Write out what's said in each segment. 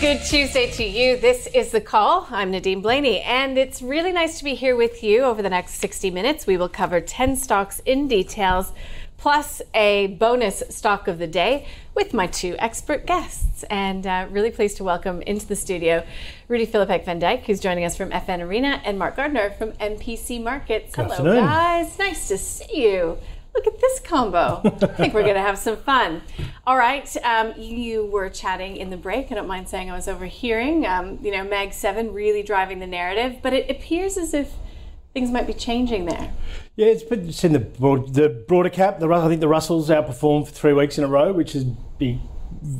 Good Tuesday to you. This is The Call. I'm Nadine Blayney, and it's really nice to be here with you over the next 60 minutes. We will cover 10 stocks in details, plus a bonus stock of the day with my two expert guests. And uh, really pleased to welcome into the studio Rudi Filapek-Vandyck, who's joining us from FN Arena, and Mark Gardner from MPC Markets. Good Hello, afternoon. guys. Nice to see you. Look at this combo. I think we're going to have some fun. All right. Um, you were chatting in the break. I don't mind saying I was overhearing. Um, you know, Mag 7 really driving the narrative, but it appears as if things might be changing there. Yeah, it's been it's in the broad, the broader cap. The I think the Russells outperformed for three weeks in a row, which is be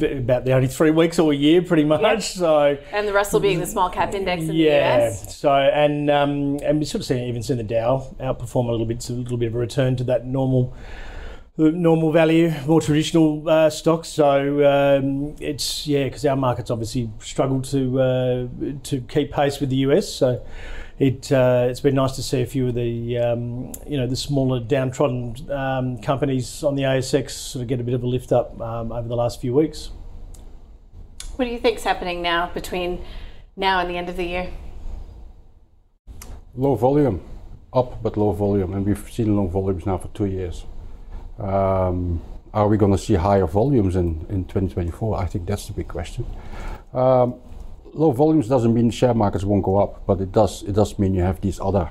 about the only three weeks all year, pretty much. Yep. So And the Russell being the small cap index in yeah, the US. so and um, and we sort of seen even seen the Dow outperform a little bit, so a little bit of a return to that normal. Normal value, more traditional uh, stocks. So um, it's yeah, because our markets obviously struggle to uh, to keep pace with the US. So it uh, it's been nice to see a few of the um, you know the smaller downtrodden um, companies on the ASX sort of get a bit of a lift up um, over the last few weeks. What do you think's happening now between now and the end of the year? Low volume, up but low volume, and we've seen low volumes now for two years. Um, are we going to see higher volumes in, in 2024? I think that's the big question. Um, low volumes doesn't mean share markets won't go up, but it does it does mean you have these other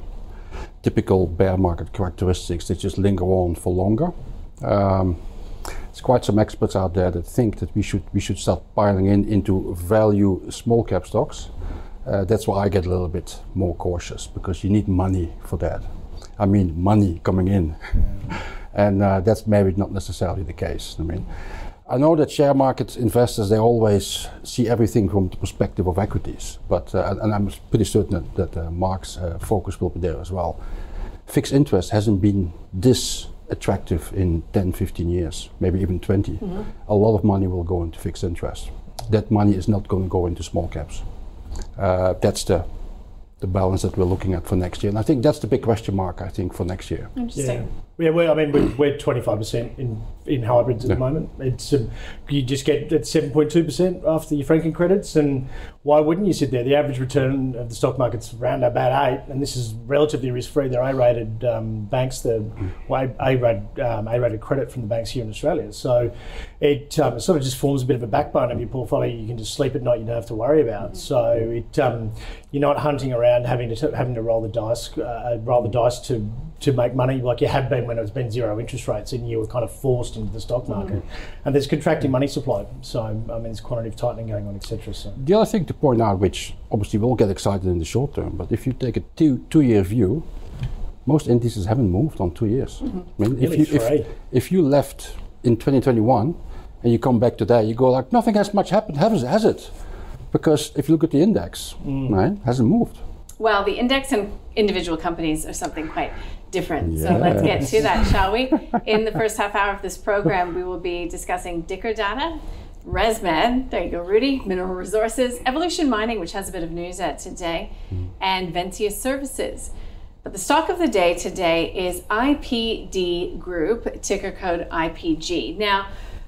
typical bear market characteristics that just linger on for longer. Um, there's quite some experts out there that think that we should we should start piling in into value small cap stocks. Uh, that's why I get a little bit more cautious because you need money for that. I mean, money coming in, and uh, that's maybe not necessarily the case. I mean, I know that share market investors they always see everything from the perspective of equities, but uh, and, and I'm pretty certain that, that uh, Mark's uh, focus will be there as well. Fixed interest hasn't been this attractive in 10, 15 years, maybe even 20. A lot of money will go into fixed interest. That money is not going to go into small caps. Uh, that's the the balance that we're looking at for next year, and I think that's the big question mark. I think for next year. Interesting. Yeah, well, I mean, we're, we're 25% in, in hybrids at Yeah. the moment. It's um, You just get at 7.2% after your franking credits, and why wouldn't you sit there? The average return of the stock market's around about 8 and this is relatively risk free. They're A rated um, banks, the well, A rated um, A rated credit from the banks here in Australia. So it, um, it sort of just forms a bit of a backbone of your portfolio. You can just sleep at night, you don't have to worry about. So it, um, you're not hunting around having to having to roll the dice, uh, roll the dice to to make money like you have been when it's been zero interest rates and you were kind of forced into the stock market. Mm-hmm. And there's contracting money supply, so I mean there's quantitative tightening going on, etc. So The other thing to point out, which obviously will get excited in the short term, but if you take a two two year view, most indices haven't moved on two years. Mm-hmm. I mean, if you if, if you left in 2021 and you come back today, you go like nothing has much happened, has, has it? Because if you look at the index, mm. right, hasn't moved. Well, the index and individual companies are something quite different. So let's get to that, shall we? In the first half hour of this program, we will be discussing Dicker Data, ResMed, there you go, Rudi, Mineral Resources, Evolution Mining, which has a bit of news out today, and Ventia Services. But the stock of the day today is IPD Group, ticker code IPG. Now,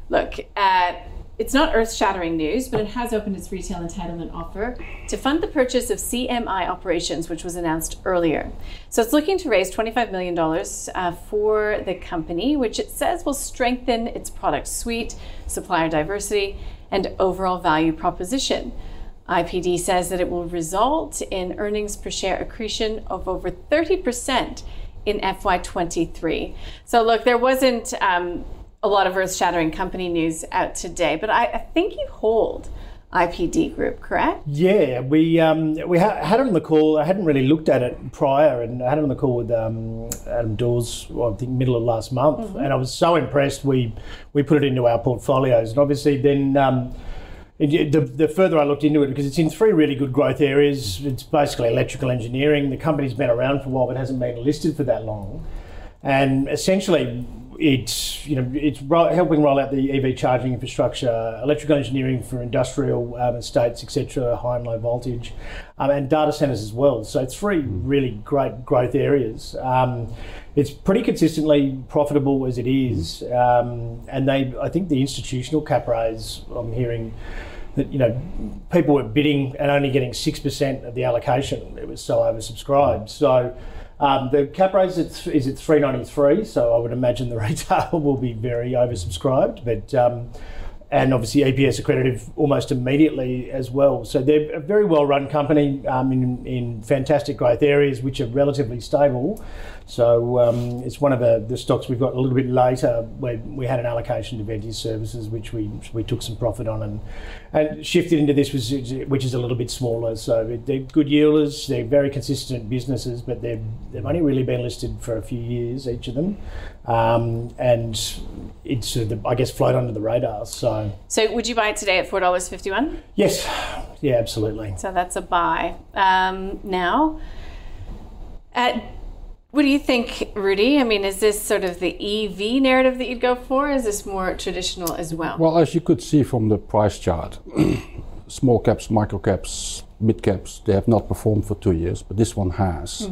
look, uh, it's not earth shattering news, but it has opened its retail entitlement offer to fund the purchase of CMI operations, which was announced earlier. So it's looking to raise $25 million uh, for the company, which it says will strengthen its product suite, supplier diversity, and overall value proposition. IPD says that it will result in earnings per share accretion of over 30% in FY23. So, look, there wasn't um, a lot of earth shattering company news out today, but I, I think you hold IPD Group, correct? Yeah, we um, we ha- had it on the call. I hadn't really looked at it prior, and I had it on the call with um, Adam Dawes. Well, I think middle of last month, Mm-hmm. and I was so impressed. We we put it into our portfolios, and obviously then. Um, it- the, the further I looked into it, because it's in three really good growth areas, it's basically electrical engineering. The company's been around for a while, but hasn't been listed for that long, and essentially, it's you know it's ro- helping roll out the EV charging infrastructure, electrical engineering for industrial um, estates, etc., high and low voltage, um, and data centers as well. So three really great growth areas. Um, it's pretty consistently profitable as it is, um, and they I think the institutional cap raise I'm hearing that you know people were bidding and only getting six percent of the allocation. It was so oversubscribed. So. Um, the cap raise is is at 393, so I would imagine the retail will be very oversubscribed. But um, and obviously EPS accredited almost immediately as well. So they're a very well run company um, in, in fantastic growth areas, which are relatively stable. So um, it's one of the, the stocks we've got a little bit later where we had an allocation to Ventia Services, which we we took some profit on and and shifted into this, was, which is a little bit smaller. So they're good yielders, they're very consistent businesses, but they've, they've only really been listed for a few years, each of them. Um, and it's, sort of, I guess, float under the radar. So, So would you buy it today at four dollars fifty one? yes, yeah, absolutely. So that's a buy. Um, now, uh, what do you think, Rudi? I mean, is this sort of the EV narrative that you'd go for? Or is this more traditional as well? Well, as you could see from the price chart, small caps, micro caps, mid caps, they have not performed for two years, but this one has.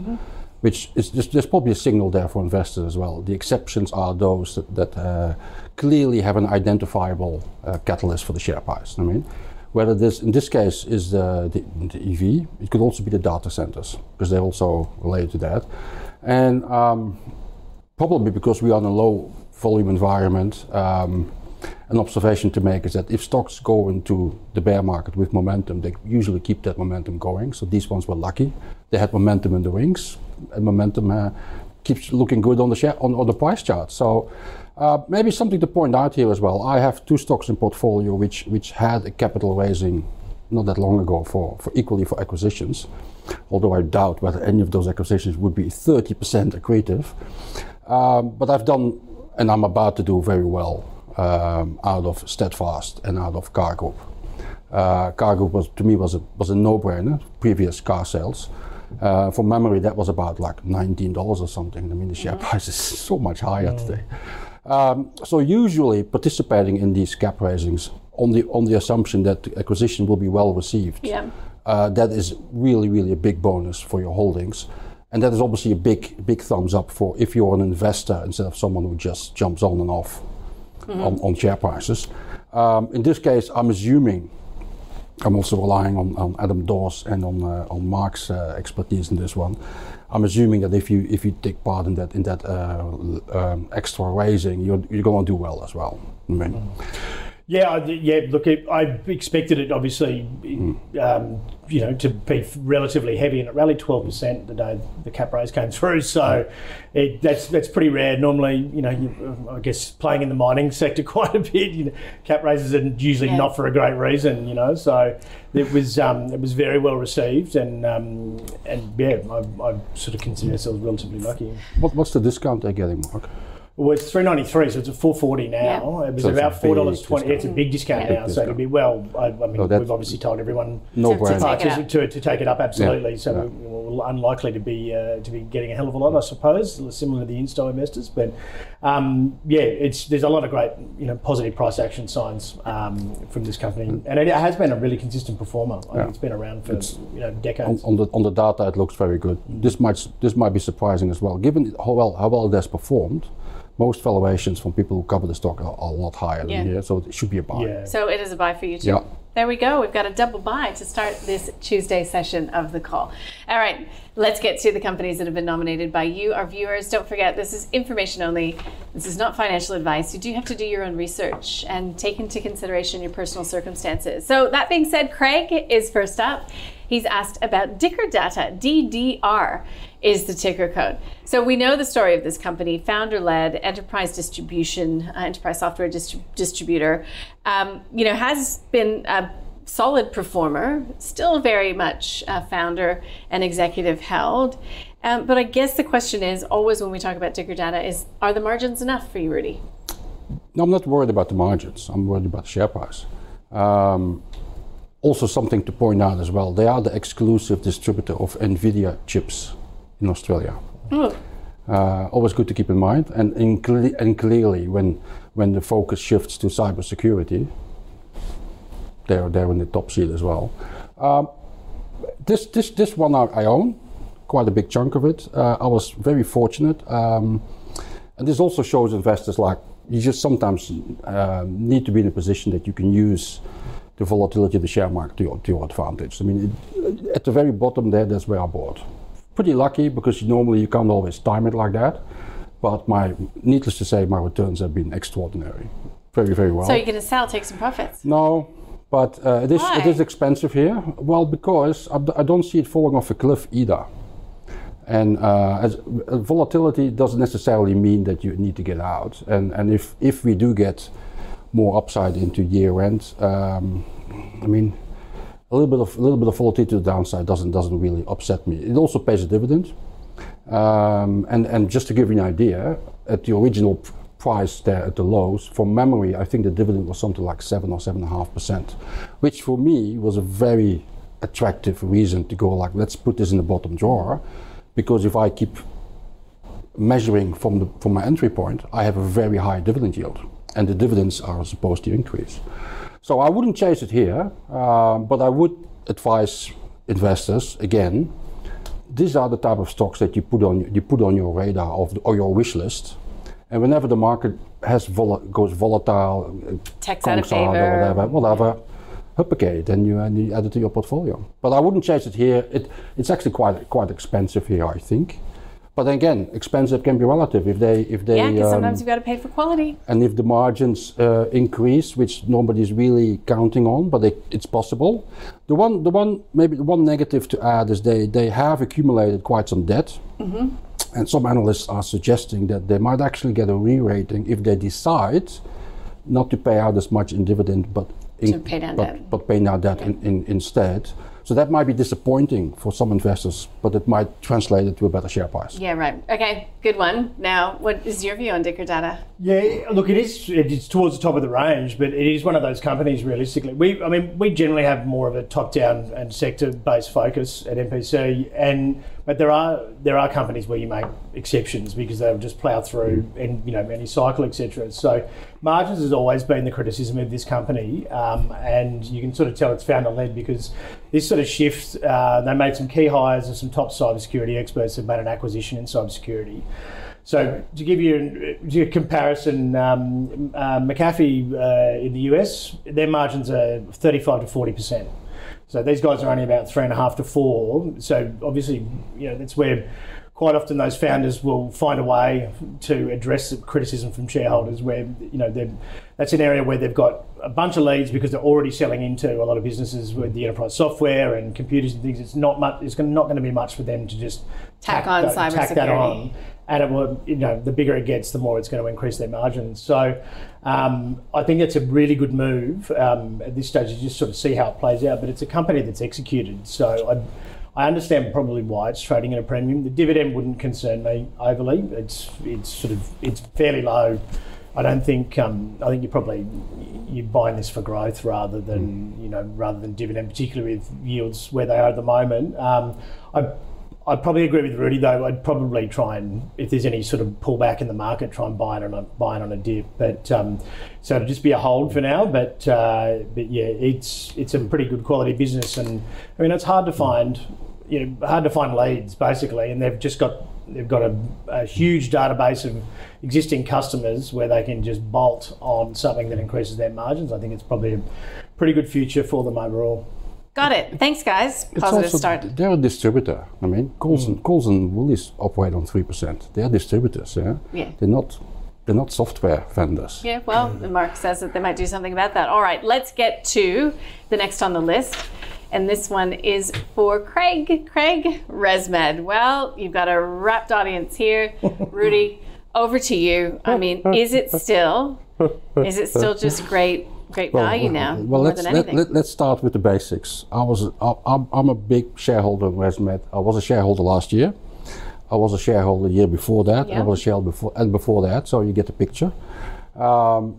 Which is just, there's probably a signal there for investors as well. The exceptions are those that, that uh, clearly have an identifiable uh, catalyst for the share price. I mean, whether this in this case is the, the, the EV, it could also be the data centers because they're also related to that, and um, probably because we are in a low volume environment. Um, an observation to make is that if stocks go into the bear market with momentum, they usually keep that momentum going. So these ones were lucky; they had momentum in the wings, and momentum uh, keeps looking good on the share on, on the price chart. So. Uh, maybe something to point out here as well. I have two stocks in portfolio which which had a capital raising not that long ago for, for equally for acquisitions. Although I doubt whether any of those acquisitions would be 30% accretive. Um, but I've done, and I'm about to do very well um, out of Steadfast and out of Car Group. Uh, Car Group was to me was a was a no-brainer. Previous car sales. Uh, from memory, that was about like $19 or something. I mean, the share price is so much higher today. Um, so usually participating in these cap raisings on the on the assumption that the acquisition will be well received. Yeah. Uh, that is really really a big bonus for your holdings, and that is obviously a big big thumbs up for if you're an investor instead of someone who just jumps on and off on, on share prices. Um, in this case, I'm assuming. I'm also relying on, on Adam Dawes and on uh, on Mark's uh, expertise in this one. I'm assuming that if you if you take part in that in that uh, um, extra raising, you're you're going to do well as well. I mean, Yeah, I, yeah. Look, it, I expected it obviously, um, you know, to be relatively heavy, and it rallied twelve percent the day the cap raise came through. So, it, that's that's pretty rare. Normally, you know, you, I guess playing in the mining sector quite a bit, you know, cap raises are usually Yeah. not for a great reason, you know. So, it was um, it was very well received, and um, and yeah, I, I sort of consider ourselves relatively lucky. what, what's the discount they're getting, Mark? Well, it's three ninety three, so it's at four forty now. Yeah. It was So it's a about four dollars big twenty. It's a big discount Yeah. now, so it'd be well. I, I mean, Oh, we've obviously told everyone No To- to take it to, up. to, to take it up absolutely. Yeah. So Yeah. we- we're unlikely to be uh, to be getting a hell of a lot, I suppose, similar to the Insto investors. But um, yeah, it's there's a lot of great you know positive price action signs um, from this company, and it has been a really consistent performer. I Mm. Yeah. think it's been around for you know decades. on the on the data, it looks very good. This might this might be surprising as well, given how well how well it has performed. Most valuations from people who cover the stock are, are a lot higher Yeah. than here, so it should be a buy. yeah. So it is a buy for you too. Yeah. There we go. We've got a double buy to start this Tuesday session of the call. All right, let's get to the companies that have been nominated by you, our viewers. Don't forget, this is information only. This is not financial advice. You do have to do your own research and take into consideration your personal circumstances. So, that being said, Craig is first up. He's asked about Dicker Data, DDR is the ticker code. So we know the story of this company, founder-led enterprise distribution, uh, enterprise software distri- distributor. Um, you know, has been a solid performer, still very much uh, founder and executive held. Um, but I guess the question is always when we talk about Dicker Data is are the margins enough for you, Rudi? No, I'm not worried about the margins. I'm worried about the share price. Um, also, something to point out as well: they are the exclusive distributor of Nvidia chips in Australia. Oh, Uh, always good to keep in mind. And, in cle- and clearly, when when the focus shifts to cybersecurity, they're they're in the top seat as well. Um, this this this one I, I own, quite a big chunk of it. Uh, I was very fortunate, um, and this also shows investors like you just sometimes uh, need to be in a position that you can use the volatility of the share market to your, to your advantage. I mean, it, at the very bottom there, that's where I bought. Pretty lucky because normally you can't always time it like that. But my, needless to say, my returns have been extraordinary. Very, very well. so you're going to sell, take some profits. No, but uh, it is it is expensive here. Well, because I don't see it falling off a cliff either. And uh, as, uh, volatility doesn't necessarily mean that you need to get out. And and if if we do get more upside into year end, um, I mean, a little bit of a little bit of volatility to the downside doesn't doesn't really upset me. It also pays a dividend. Um, and and just to give you an idea, at the original price there at the lows, from memory, I think the dividend was something like seven or seven and a half percent, which for me was a very attractive reason to go like, let's put this in the bottom drawer, because if I keep measuring from the from my entry point, I have a very high dividend yield, and the dividends are supposed to increase. So I wouldn't chase it here, uh, but I would advise investors again. These are the type of stocks that you put on you put on your radar of the, or your wish list, and whenever the market has vol- goes volatile, uh, Tech's out of hard or favor. whatever, whatever, huppakee, then you, and you add it to your portfolio. But I wouldn't chase it here. It, it's actually quite quite expensive here, I think. But again, expensive can be relative. If they if they Yeah, because um, sometimes you've got to pay for quality. and if the margins uh, increase, which nobody's really counting on, but they, it's possible. The one, the one, maybe the one negative to add is they they have accumulated quite some debt, and some analysts are suggesting that they might actually get a re-rating if they decide not to pay out as much in dividend, but in, To pay down but, debt. but pay down debt in, in, instead. So that might be disappointing for some investors, but it might translate into a better share price. Yeah, right. Okay, good one. Now, what is your view on Dicker Data? Yeah, look, it is. It's towards the top of the range, but it is one of those companies. Realistically, we, I mean, we generally have more of a top-down and sector-based focus at MPC, and but there are there are companies where you make exceptions because they'll just plough through and you know any cycle, etc. So margins has always been the criticism of this company, um, and you can sort of tell it's founder-led because this sort of shift. Uh, they made some key hires of some top cybersecurity experts that made an acquisition in cybersecurity. So to give you a, a comparison, um, uh, McAfee uh, in the US, their margins are 35 to 40 percent. So these guys are only about three and a half to four. So obviously, you know, that's where quite often those founders will find a way to address the criticism from shareholders where, you know, they're- that's an area where they've got a bunch of leads because they're already selling into a lot of businesses with the enterprise software and computers and things. It's not much, it's not going to be much for them to just Tack on that, tack that cybersecurity. on and it will, you know, the bigger it gets, the more it's going to increase their margins. So um, I think it's a really good move um, at this stage. You just sort of see how it plays out, but it's a company that's executed. So I, I understand probably why it's trading at a premium. The dividend wouldn't concern me overly. It's it's sort of it's fairly low. I don't think um, I think you're probably you're buying this for growth rather than you know rather than dividend, particularly with yields where they are at the moment. Um, I I'd probably agree with Rudi though. I'd probably try and, if there's any sort of pullback in the market, try and buy it on a buy it on a dip. But um, so it'll just be a hold for now. But uh, but yeah, it's it's a pretty good quality business, and I mean it's hard to find, you know, hard to find leads basically, and they've just got they've got a, a huge database of existing customers where they can just bolt on something that increases their margins. I think it's probably a pretty good future for them overall. Got it. Thanks, guys. Positive start. They're a distributor. I mean, Coles, and, Coles and Woolies operate on three percent. They're distributors. Yeah. Yeah. They're not. They're not software vendors. Yeah, well, Mark says that they might do something about that. All right, let's get to the next on the list. And this one is for Craig. Craig Resmed. Well, you've got a wrapped audience here. Rudi, over to you. I mean, is it still is it still just great great value now, well, more let's than let, let, us start with the basics. I was I, I'm, I'm a big shareholder in ResMed. I was a shareholder last year. I was a shareholder the year before that. Yeah. I was a shareholder before and before that. So you get the picture. Um,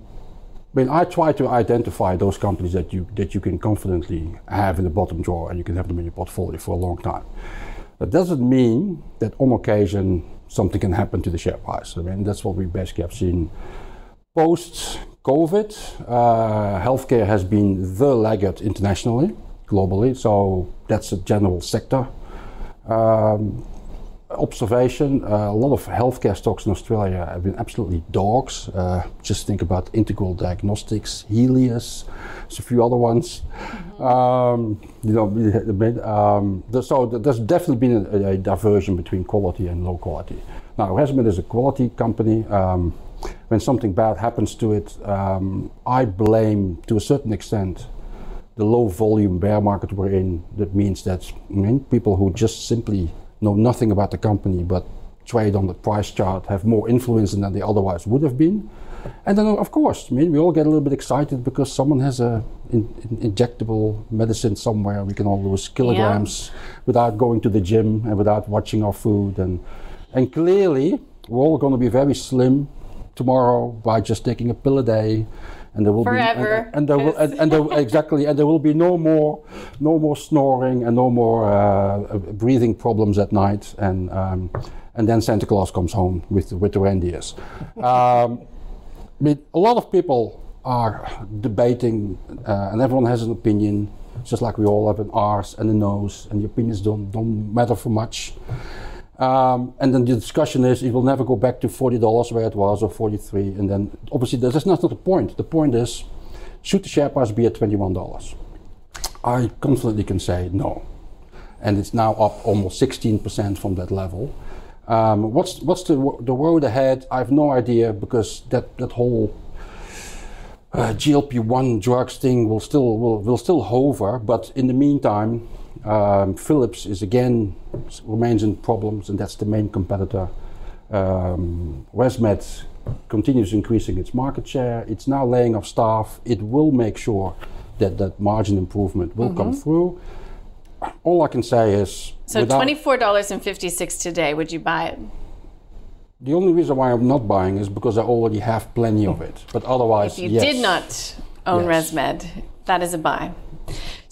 I mean, I try to identify those companies that you that you can confidently have in the bottom drawer and you can have them in your portfolio for a long time. That doesn't mean that on occasion something can happen to the share price. I mean, that's what we basically have seen post COVID. Uh, healthcare has been the laggard internationally, globally, so that's a general sector. Um, observation uh, a lot of healthcare stocks in Australia have been absolutely dogs. Uh, just think about Integral Diagnostics, Healius, there's a few other ones. Um, you know, um, the- so there's definitely been a, a diversion between quality and low quality. Now, Resmed is a quality company. Um, when something bad happens to it, um, I blame to a certain extent the low volume bear market we're in. That means that mean, people who just simply know nothing about the company but trade on the price chart have more influence than they otherwise would have been. And then, of course, I mean, we all get a little bit excited because someone has a in, in- injectable medicine somewhere. We can all lose kilograms without going to the gym and without watching our food. And and clearly, we're all going to be very slim tomorrow by just taking a pill a day. And there will Forever, be and, and there will and, and there, exactly and there will be no more no more snoring and no more uh, uh, breathing problems at night and um, and then Santa Claus comes home with with the reindeers. Um, I mean, a lot of people are debating, uh, and everyone has an opinion, just like we all have an arse and a nose, and the opinions don't don't matter for much. Um, and then the discussion is it will never go back to forty dollars where it was or forty three, and then obviously that's that's not the point. The point is, should the share price be at twenty one dollars? I confidently can say no, and it's now up almost sixteen percent from that level. Um, what's what's the the road ahead? I have no idea because that that whole uh, GLP-1 drugs thing will still will, will still hover, but in the meantime, um, Philips is again remains in problems, and that's the main competitor. Um, ResMed continues increasing its market share. It's now laying off staff. It will make sure that that margin improvement will come through. All I can say is so twenty-four dollars and fifty-six today. Would you buy it? The only reason why I'm not buying is because I already have plenty of it. But otherwise, If you yes. did not own Yes. ResMed, that is a buy.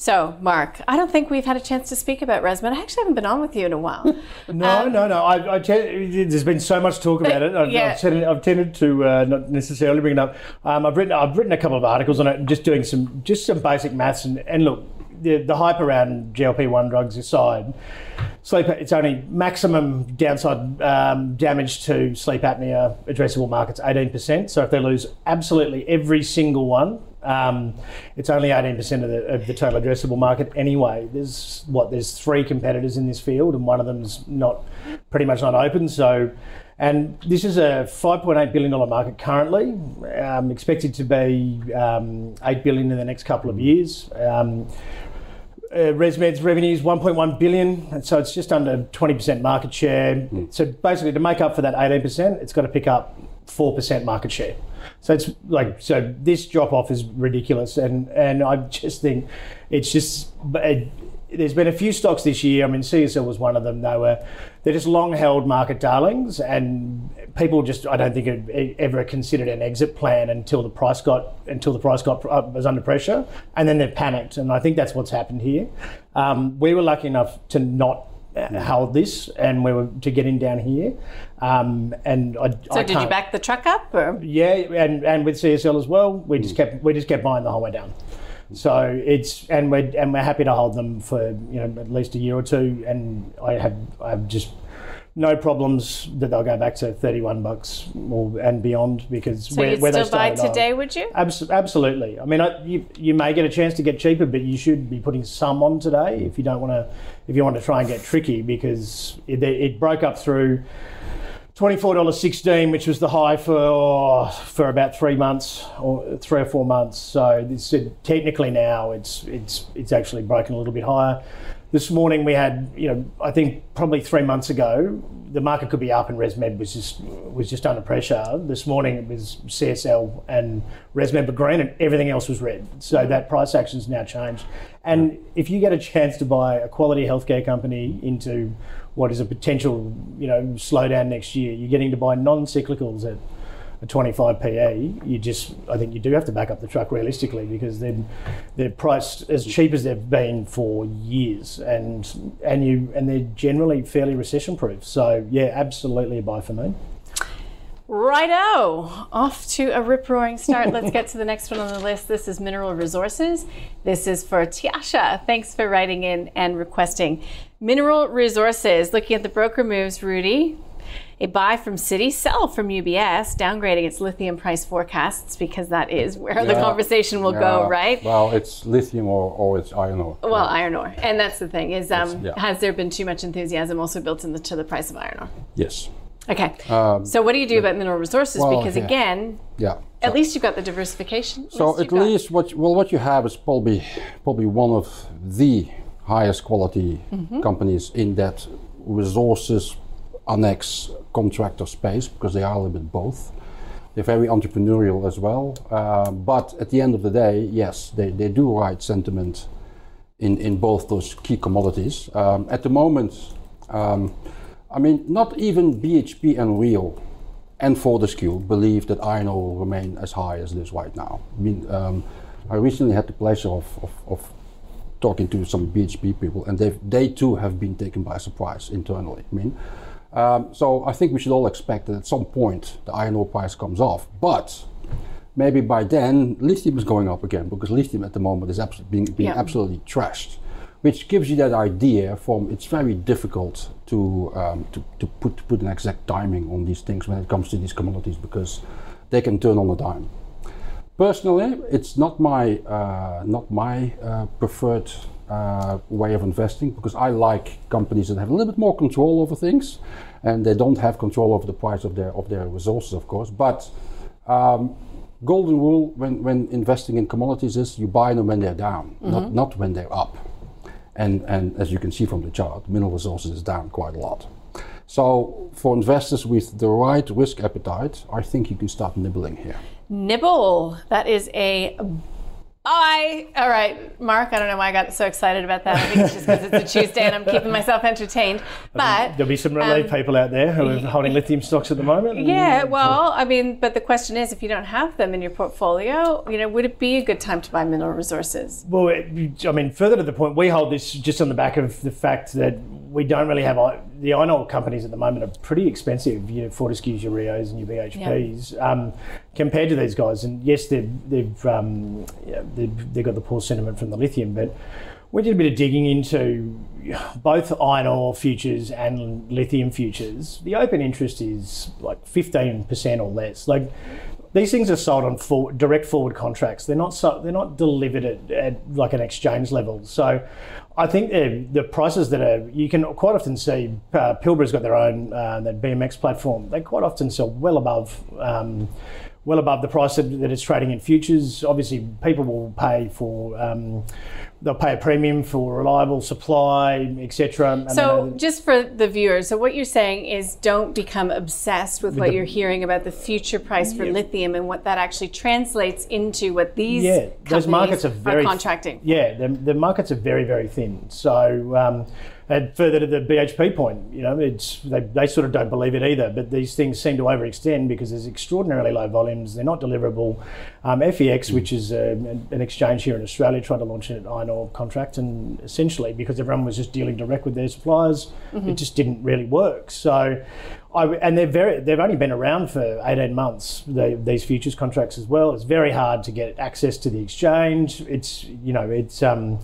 So, Mark, I don't think we've had a chance to speak about ResMed. I actually haven't been on with you in a while. No, no, no. I, I te- there's been so much talk about it. I've, Yeah. I've, tended, I've tended to uh, not necessarily bring it up. Um, I've written I've written a couple of articles on it, just doing some just some basic maths and, and look, the, the hype around GLP one drugs aside, sleep it's only maximum downside um, damage to sleep apnea addressable markets 18%. So if they lose absolutely every single one. Um, it's only 18% of the, of the total addressable market anyway. There's what there's three competitors in this field, and one of them's not pretty much not open. So, and this is a 5.8 billion dollar market currently, um, expected to be um, 8 billion in the next couple of years. Um, uh, ResMed's revenue is 1.1 billion, and so it's just under 20% market share. So basically, to make up for that 18%, it's got to pick up 4% market share. So it's like so this drop off is ridiculous, and and I just think it's just. It, there's been a few stocks this year. I mean, CSL was one of them. They were they're just long held market darlings, and people just I don't think it ever considered an exit plan until the price got until the price got uh, was under pressure, and then they've panicked. And I think that's what's happened here. Um, we were lucky enough to not uh, hold this, and we were to get in down here. Um, and I, So, did you back the truck up? Or? yeah, and, and with CSL as well, we just kept we just kept buying the whole way down. So it's and we're and we're happy to hold them for you know at least a year or two, and I have I have just no problems that they'll go back to thirty one bucks or and beyond because So, where, you'd where they still buy today, would you? Abs- absolutely. I mean, I, you, you may get a chance to get cheaper, but you should be putting some on today if you don't want to. If you want to try and get tricky, because it, it broke up through twenty four dollars sixteen, which was the high for for about three months or three or four months. So this technically now it's it's it's actually broken a little bit higher. This morning we had, you know, I think probably three months ago, the market could be up and ResMed was just was just under pressure. This morning it was CSL and ResMed were green and everything else was red. So mm-hmm. that price action's now changed. And if you get a chance to buy a quality healthcare company into what is a potential, you know, slowdown next year, you're getting to buy non-cyclicals at a 25 PE, you just I think you do have to back up the truck realistically because they're they're priced as cheap as they've been for years, and and you and they're generally fairly recession proof. So yeah, absolutely a buy for me. Righto, off to a rip roaring start. Let's get to the next one on the list. This is Mineral Resources. This is for Tiasha. Thanks for writing in and requesting. Mineral Resources, looking at the broker moves, Rudi. A buy from Citi, sell from UBS, downgrading its lithium price forecasts because that is where the conversation will Yeah, go, right? Well, it's lithium or, or it's iron ore. Well, iron ore, and that's the thing is, um, yeah. has there been too much enthusiasm also built into the price of iron ore? Yes. Okay, so what do you do about mineral resources? Um, well, because yeah. again, Yeah. at least you've got the diversification. So least at least what well what you have is probably probably one of the highest quality Mm-hmm. companies in that resources annex contractor space because they are a little bit both. They're very entrepreneurial as well, uh, but at the end of the day, yes, they, they do ride sentiment in, in both those key commodities. Um, at the moment, um, I mean, not even BHP and Rio and Fortescue believe that iron ore will remain as high as it is right now. I mean, um, I recently had the pleasure of, of, of talking to some BHP people, and they they too have been taken by surprise internally. I mean, um, so I think we should all expect that at some point the iron ore price comes off, but maybe by then lithium is going up again because lithium at the moment is absolutely being, being Yeah. absolutely trashed, which gives you that idea. From it's very difficult to um, to, to put to put an exact timing on these things when it comes to these commodities because they can turn on a dime. Personally, it's not my uh, not my uh, preferred uh, way of investing because I like companies that have a little bit more control over things, and they don't have control over the price of their of their resources, of course. But um, golden rule when, when investing in commodities is you buy them when they're down, not not when they're up. And and as you can see from the chart, mineral resources is down quite a lot. So for investors with the right risk appetite, I think you can start nibbling here. Nibble. That is a All right, Mark. I don't know why I got so excited about that. I think it's just because it's a Tuesday and I'm keeping myself entertained. But There'll be some relief um, people out there who are holding lithium stocks at the moment. yeah, well, I mean, but the question is, if you don't have them in your portfolio, you know, would it be a good time to buy mineral resources? Well, it, I mean, further to the point, we hold this just on the back of the fact that we don't really have the iron ore companies at the moment are pretty expensive. You know, Fortescue's, your Rios, and your BHPs um, compared to these guys. And yes, they've they've, um, yeah, they've they've got the poor sentiment from the lithium, but we did a bit of digging into both iron ore futures and lithium futures. The open interest is like fifteen percent or less. Like these things are sold on direct forward contracts. They're not so, they're not delivered at, at like an exchange level. So I think the, the prices that are you can quite often see uh, Pilbara's got their own uh, that BMX platform. They quite often sell well above. Um, well above the price that, that it's trading in futures. Obviously, people will pay for um, they'll pay a premium for reliable supply, etc. So, just for the viewers, so what you're saying is don't become obsessed with what the- you're hearing about the future price for lithium and what that actually translates into what these yeah, those markets are very contracting. Yeah, the, the markets are very very thin. So. Um, and further to the BHP point, you know, it's they, they sort of don't believe it either. But these things seem to overextend because there's extraordinarily low volumes. They're not deliverable. Um, FEX, which is a, an exchange here in Australia, tried to launch an iron ore contract, and essentially because everyone was just dealing direct with their suppliers, it just didn't really work. So, I, and they're very they've only been around for 18 months. They, these futures contracts as well. It's very hard to get access to the exchange. It's you know it's. Um,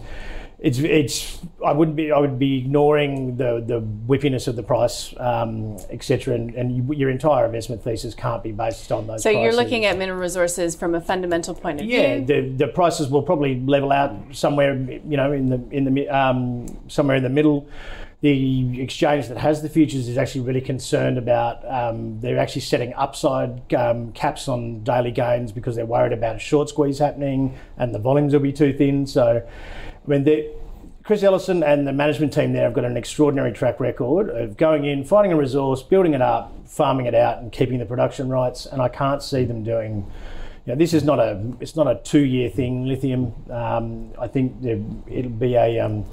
it's it's I wouldn't be I would be ignoring the the whippiness of the price, um, etc. And, and you, your entire investment thesis can't be based on those. So you're looking at mineral resources from a fundamental point of yeah, view. Yeah, the, the prices will probably level out somewhere, you know, in the in the um, somewhere in the middle. The exchange that has the futures is actually really concerned about. Um, they're actually setting upside um, caps on daily gains because they're worried about a short squeeze happening and the volumes will be too thin. So, I mean, Chris Ellison and the management team there have got an extraordinary track record of going in, finding a resource, building it up, farming it out, and keeping the production rights. And I can't see them doing. You know, this is not a it's not a two year thing. Lithium. Um, I think it'll be a. Um,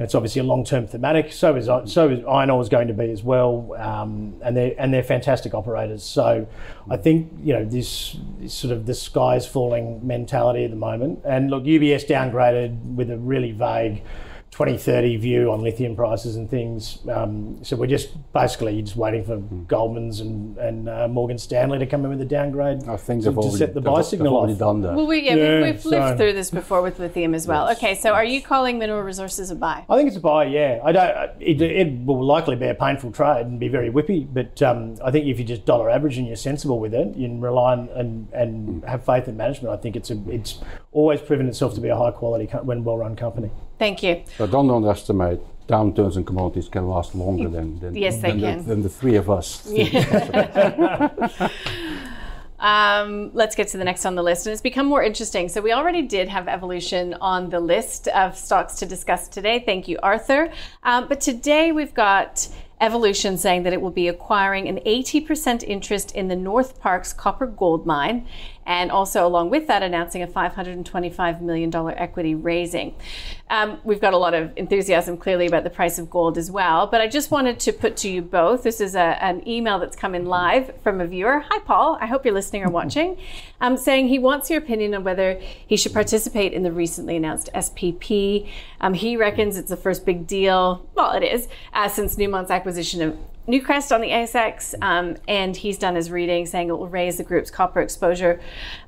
know, it's obviously a long term thematic. So is so is iron ore is going to be as well. Um, and they're and they're fantastic operators. So I think you know this, this sort of the sky's falling mentality at the moment. And look, UBS downgraded with a really vague 2030 view on lithium prices and things. Um, so we're just basically just waiting for Goldman's and, and uh, Morgan Stanley to come in with a downgrade I think to, they've to already, set the they've- buy signal already off. done that. Well, we, yeah, Yeah, we, we've lived through this before with lithium as well. Okay, so are you calling mineral resources a buy? I think it's a buy. Yeah, I don't. It, it will likely be a painful trade and be very whippy. But um, I think if you just dollar average and you're sensible with it, you rely on and and have faith in management. I think it's a it's always proven itself to be a high quality co- when well run company. Thank you. So don't underestimate downturns in commodities can last longer than, than, Yes, they than. The, than the three of us. Um, let's get to the next on the list. And it's become more interesting. So, we already did have evolution on the list of stocks to discuss today. Thank you, Arthur. Um, but today we've got Evolution saying that it will be acquiring an 80% interest in the Northparkes copper gold mine. And also, along with that, announcing a $525 million equity raising. Um, we've got a lot of enthusiasm clearly about the price of gold as well. But I just wanted to put to you both this is a, an email that's come in live from a viewer. Hi, Paul. I hope you're listening or watching. Um, saying he wants your opinion on whether he should participate in the recently announced SPP. Um, he reckons it's the first big deal. Well, it is, uh, since Newmont's acquisition of Newcrest on the ASX, um, and he's done his reading saying it will raise the group's copper exposure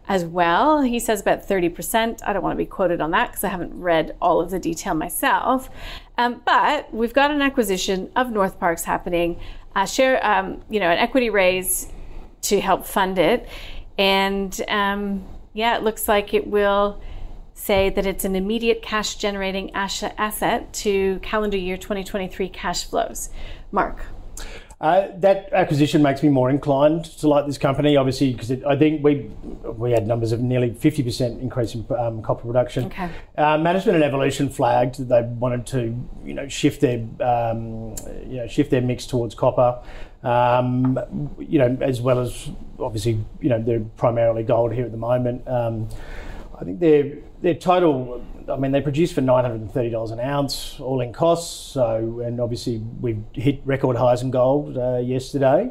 as well. He says about 30%. I don't want to be quoted on that because I haven't read all of the detail myself. Um, but we've got an acquisition of Northparkes happening, a share, um, you know, an equity raise to help fund it. And um, yeah, it looks like it will say that it's an immediate cash generating asset asset to calendar year 2023 cash flows. Mark. Uh, that acquisition makes me more inclined to like this company, obviously, because I think we we had numbers of nearly 50% increase in um, copper production. Okay. Uh, management and Evolution flagged that they wanted to, you know, shift their, um, you know, shift their mix towards copper. Um, you know, as well as obviously, you know, they're primarily gold here at the moment. Um, I think their their total. I mean, they produce for nine hundred and thirty dollars an ounce, all in costs. So, and obviously we've hit record highs in gold uh, yesterday.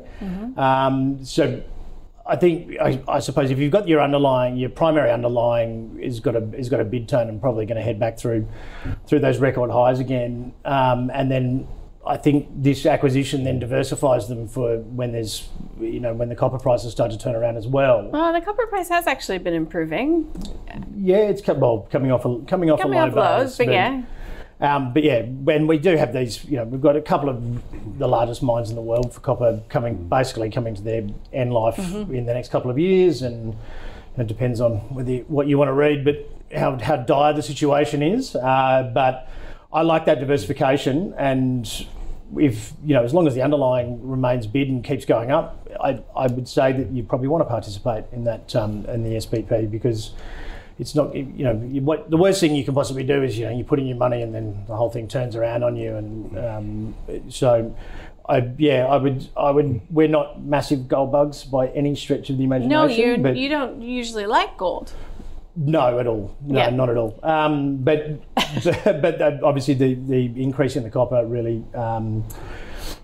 Um, so, I think I, I suppose if you've got your underlying, your primary underlying is got a is got a bid tone and probably going to head back through through those record highs again, um, and then. I think this acquisition then diversifies them for when there's, you know, when the copper prices start to turn around as well. Well, the copper price has actually been improving. Yeah, it's well, coming off a, coming off Coming a low off lows, base, but yeah. Um, but yeah, when we do have these, you know, we've got a couple of the largest mines in the world for copper coming, basically coming to their end life Mm-hmm. in the next couple of years, and it depends on whether you, what you want to read, but how how dire the situation is. Uh, but I like that diversification, and if you know, as long as the underlying remains bid and keeps going up, I, I would say that you probably want to participate in that um, in the SPP because it's not you know you, what the worst thing you can possibly do is you know you put in your money and then the whole thing turns around on you and um, so. I, yeah, I would. I would. We're not massive gold bugs by any stretch of the imagination. No, you but you don't usually like gold. No, at all. No, Yeah. not at all. Um, but but uh, obviously the, the increase in the copper really um,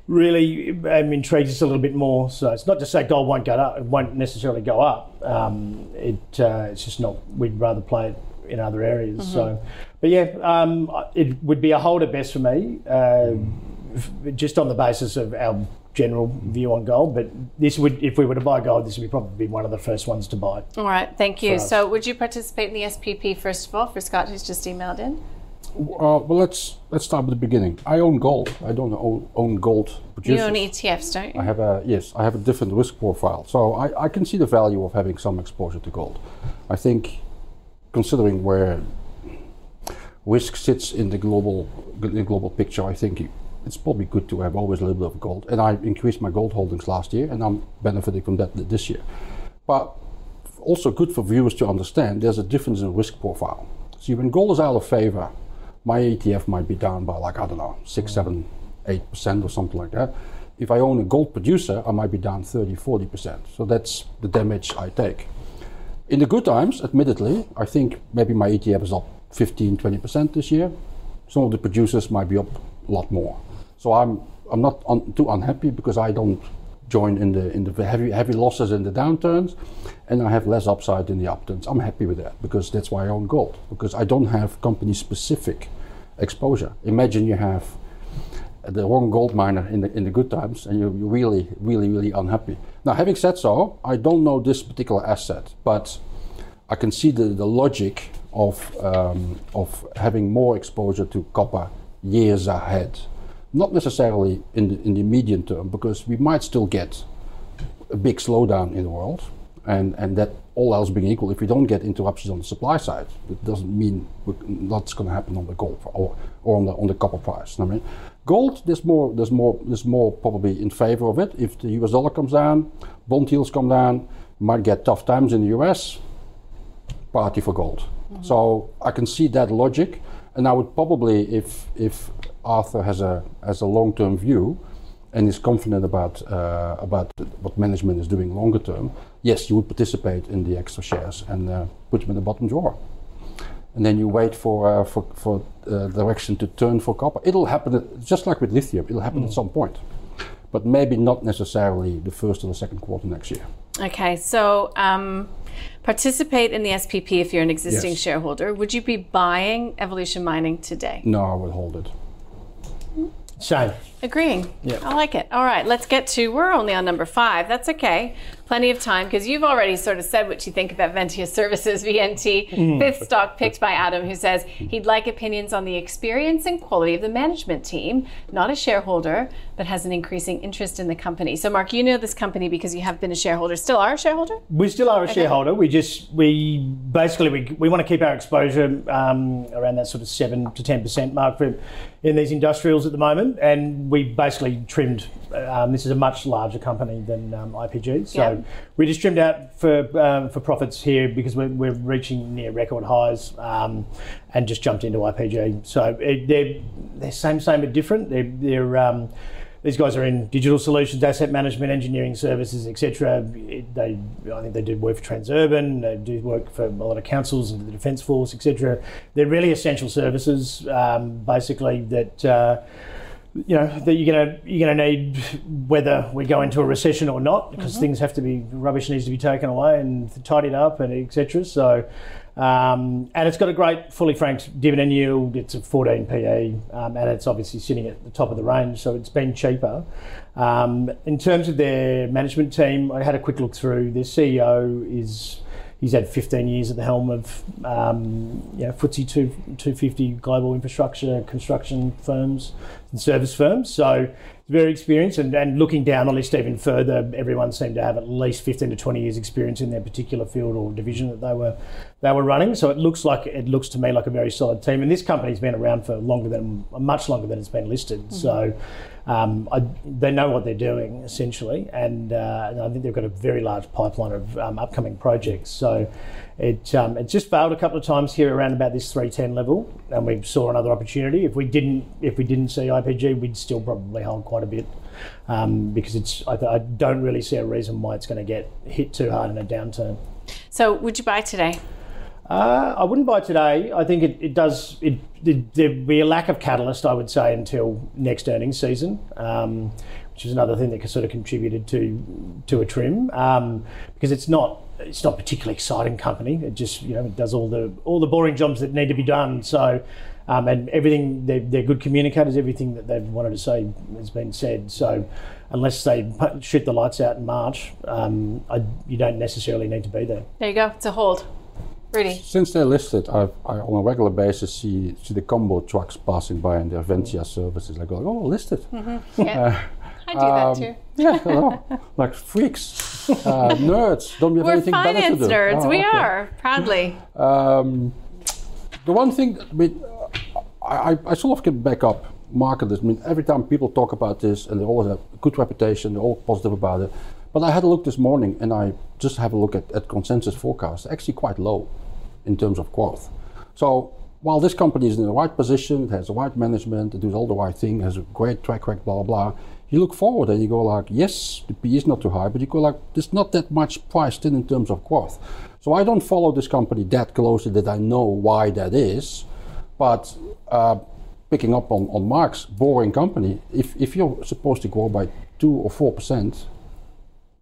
really um, intrigues us a little bit more. So it's not to say gold won't go up. It won't necessarily go up. Um, it uh, it's just not. We'd rather play it in other areas. Mm-hmm. So, but yeah, um, it would be a hold at best for me, uh, f- just on the basis of our general view on gold. But this would, if we were to buy gold, this would probably be probably one of the first ones to buy. All right, thank you. So, would you participate in the SPP first of all for Scott, who's just emailed in? Uh, well, let's let's start with the beginning. I own gold. I don't own, own gold You own ETFs, don't you? I have a yes. I have a different risk profile, so I, I can see the value of having some exposure to gold. I think, considering where risk sits in the global in the global picture, I think it's probably good to have always a little bit of gold. And I increased my gold holdings last year, and I'm benefiting from that this year. But also good for viewers to understand there's a difference in risk profile. See, when gold is out of favor, my ETF might be down by like I don't know six, mm. seven, eight percent or something like that. If I own a gold producer, I might be down 30, 40 percent. So that's the damage I take. In the good times, admittedly, I think maybe my ETF is up 15, 20 percent this year. Some of the producers might be up a lot more. So I'm I'm not un- too unhappy because I don't join in the in the heavy heavy losses in the downturns, and I have less upside in the upturns. I'm happy with that because that's why I own gold because I don't have company specific exposure. Imagine you have the wrong gold miner in the in the good times, and you're really really really unhappy. Now, having said so, I don't know this particular asset, but I can see the, the logic of um, of having more exposure to copper years ahead not necessarily in the, in the medium term, because we might still get a big slowdown in the world, and, and that all else being equal, if we don't get interruptions on the supply side, it doesn't mean that's going to happen on the gold or, or on the on the copper price. I mean, gold there's more there's more there's more probably in favor of it. If the U.S. dollar comes down, bond yields come down, might get tough times in the U.S. Party for gold. Mm-hmm. So I can see that logic, and I would probably if if Arthur has a has a long term view and is confident about uh, about what management is doing longer term, yes, you would participate in the extra shares and uh, put them in the bottom drawer. And then you wait for uh, for for uh, direction to turn for copper. It'll happen just like with lithium. It'll happen mm. at some point, but maybe not necessarily the first or the second quarter next year. Okay, so. Um, participate in the SPP if you're an existing yes. shareholder. Would you be buying Evolution Mining today? No, I would hold it. Shane. Agreeing. Yeah. I like it. All right, let's get to, we're only on number five. That's okay. Plenty of time because you've already sort of said what you think about Ventia Services, VNT. Mm. Fifth stock picked by Adam, who says he'd like opinions on the experience and quality of the management team, not a shareholder, but has an increasing interest in the company. So, Mark, you know this company because you have been a shareholder. Still are a shareholder? We still are a okay. shareholder. We just, we basically, we, we want to keep our exposure um, around that sort of 7 to 10% mark for in these industrials at the moment, and we basically trimmed. Um, this is a much larger company than um, IPG, so yep. we just trimmed out for um, for profits here because we're, we're reaching near record highs, um, and just jumped into IPG. So it, they're they're same same but different. They're, they're um, these guys are in digital solutions, asset management, engineering services, etc. They, I think they do work for Transurban. They do work for a lot of councils and the Defence Force, etc. They're really essential services, um, basically that. Uh, you know that you're gonna you're gonna need whether we go into a recession or not because mm-hmm. things have to be rubbish needs to be taken away and tidied up and etc. So um, and it's got a great fully franked dividend yield. It's a 14 PE, um, and it's obviously sitting at the top of the range, so it's been cheaper. Um, in terms of their management team, I had a quick look through. Their CEO is he's had 15 years at the helm of um, you know, FTSE 2, 250 global infrastructure construction firms and service firms. So very experienced and, and looking down the list even further, everyone seemed to have at least 15 to 20 years experience in their particular field or division that they were they were running. So it looks like it looks to me like a very solid team. And this company's been around for longer than much longer than it's been listed. Mm-hmm. So um, I, they know what they're doing essentially, and, uh, and, I think they've got a very large pipeline of um, upcoming projects. So it um, it just failed a couple of times here around about this 310 level, and we saw another opportunity. If we didn't if we didn't see IPG, we'd still probably hold quite a bit um, because it's I, I don't really see a reason why it's going to get hit too hard in a downturn. So would you buy today? Uh, I wouldn't buy today. I think it, it does. It, it, there'd be a lack of catalyst, I would say, until next earnings season, um, which is another thing that sort of contributed to to a trim um, because it's not it's not particularly exciting company. It just you know it does all the all the boring jobs that need to be done. So. Um, and everything they're, they're, good communicators. Everything that they've wanted to say has been said. So, unless they shoot the lights out in March, um, I, you don't necessarily need to be there. There you go. It's a hold. Really? Since they're listed, I, I, on a regular basis see see the combo trucks passing by and their Ventia services. I go, oh, listed. Mm-hmm. Yeah. Uh, I do um, that too. yeah, like freaks, uh, nerds. Don't we have We're anything better to do? nerds. Oh, we okay. are proudly. Um, the one thing, I, mean, I, I sort of can back up market this. I mean, every time people talk about this, and they always have a good reputation, they're all positive about it. But I had a look this morning, and I just have a look at, at consensus forecasts. Actually, quite low in terms of growth. So while this company is in the right position, it has the right management, it does all the right thing, has a great track record, blah blah blah. You look forward and you go like, yes, the P is not too high, but you go like, there's not that much priced in in terms of growth. So I don't follow this company that closely that I know why that is, but uh, picking up on, on Mark's boring company, if, if you're supposed to grow by two or four percent,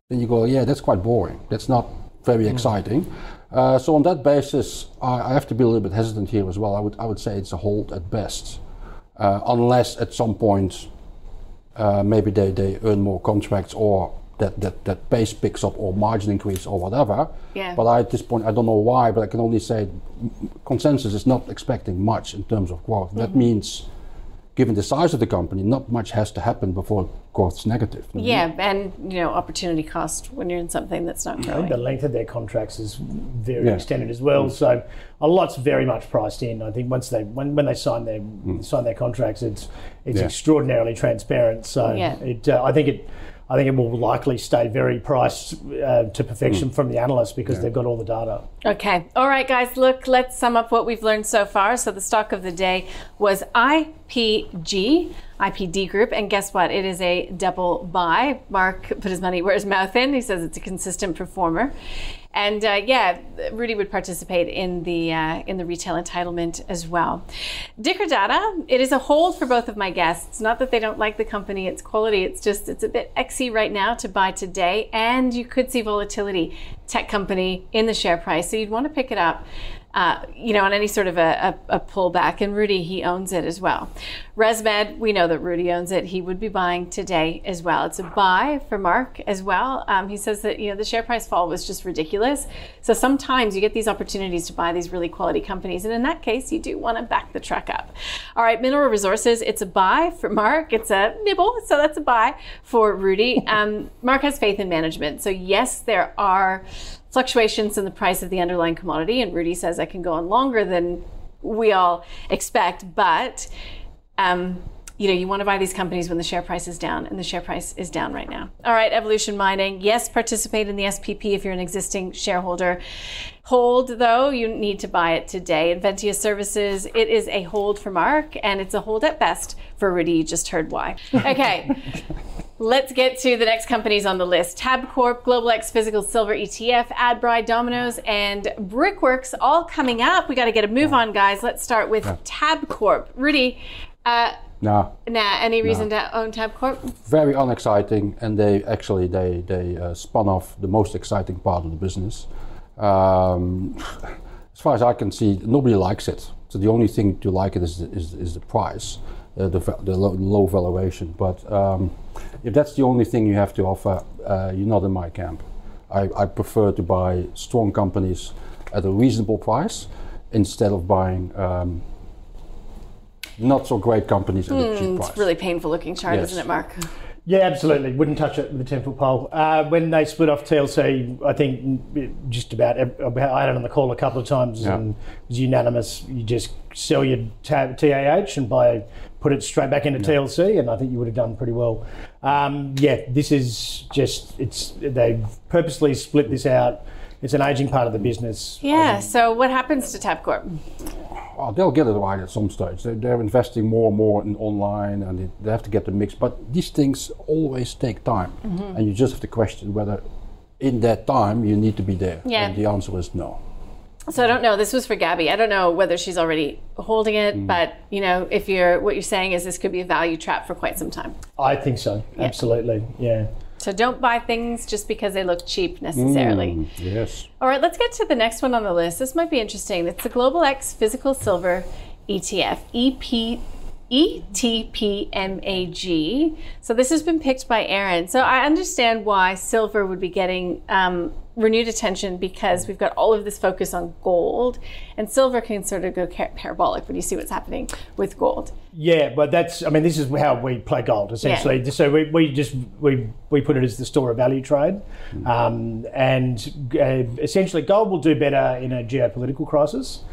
then you go, yeah, that's quite boring. That's not very exciting. Uh, so on that basis, I, I have to be a little bit hesitant here as well. I would I would say it's a hold at best, uh, unless at some point uh, maybe they, they earn more contracts or that, that, that pace picks up or margin increase or whatever. Yeah. But I, at this point, I don't know why, but I can only say consensus is not expecting much in terms of growth. That means, given the size of the company, not much has to happen before growth is negative. Yeah, and you know, opportunity cost when you're in something that's not growing. The length of their contracts is very Yeah. extended as well. So a lot's very much priced in. I think once they when, when they sign their sign their contracts, it's it's Yeah. extraordinarily transparent. So Yeah. it uh, I think it I think it will likely stay very priced uh, to perfection from the analysts because they've got all the data. Okay. All right, guys, look, let's sum up what we've learned so far. So, the stock of the day was IPG, IPD Group. And guess what? It is a double buy. Mark put his money where his mouth in. He says it's a consistent performer. And uh, yeah, Rudi would participate in the uh, in the retail entitlement as well. Dicker Data, it is a hold for both of my guests. Not that they don't like the company, its quality. It's just it's a bit exy right now to buy today, and you could see volatility. Tech company in the share price, so you'd want to pick it up. Uh, you know, on any sort of a, a, a pullback, and Rudi, he owns it as well. ResMed, we know that Rudi owns it. He would be buying today as well. It's a buy for Mark as well. Um, he says that, you know, the share price fall was just ridiculous. So sometimes you get these opportunities to buy these really quality companies. And in that case, you do want to back the truck up. All right, Mineral Resources, it's a buy for Mark. It's a nibble. So that's a buy for Rudi. Um, Mark has faith in management. So, yes, there are fluctuations in the price of the underlying commodity. And Rudi says I can go on longer than we all expect. But, um, you know, you want to buy these companies when the share price is down, and the share price is down right now. All right, Evolution Mining. Yes, participate in the SPP if you're an existing shareholder. Hold, though, you need to buy it today. Inventia Services, it is a hold for Mark, and it's a hold at best for Rudi. You just heard why. Okay. Let's get to the next companies on the list. Tabcorp, Global X Physical Silver ETF, Adbri, Domino's, and Brickworks all coming up. We got to get a move on, guys. Let's start with Tabcorp. Rudi, uh, No, nah, any reason to own Tabcorp? very unexciting, and they actually they they uh, spun off the most exciting part of the business. Um, as far as I can see, nobody likes it. So the only thing to like it is is, is the price, uh, the the low, low valuation. But um, if that's the only thing you have to offer, uh, you're not in my camp. I, I prefer to buy strong companies at a reasonable price instead of buying. Um, not so great companies at a cheap price. It's really painful looking chart, Yes. isn't it, Mark? Yeah, absolutely. Wouldn't touch it with a 10 foot pole. Uh, when they split off TLC, I think just about, about, I had it on the call a couple of times Yeah. and it was unanimous. You just sell your ta- TAH and buy, put it straight back into TLC, and I think you would have done pretty well. Um, yeah, this is just, it's they purposely split this out. It's an aging part of the business. Yeah, so what happens to Tabcorp? Oh, they'll get it right at some stage. They, they're investing more and more in online, and they, they have to get the mix. But these things always take time, Mm-hmm. and you just have to question whether, in that time, you need to be there. Yeah. And the answer is no. So I don't know. This was for Gabby. I don't know whether she's already holding it, Mm. but you know, if you're what you're saying is this could be a value trap for quite some time. I think so. Absolutely. Yeah. So don't buy things just because they look cheap necessarily. Mm, yes. All right, let's get to the next one on the list. This might be interesting. It's the Global X Physical Silver ETF, EP, ETPMAG. So this has been picked by Aaron. So I understand why silver would be getting um, renewed attention because we've got all of this focus on gold, and silver can sort of go ca- parabolic when you see what's happening with gold. Yeah, but that's, I mean, this is how we play gold essentially. So we, we just, we, we put it as the store of value trade. Um, and uh, essentially, gold will do better in a geopolitical crisis.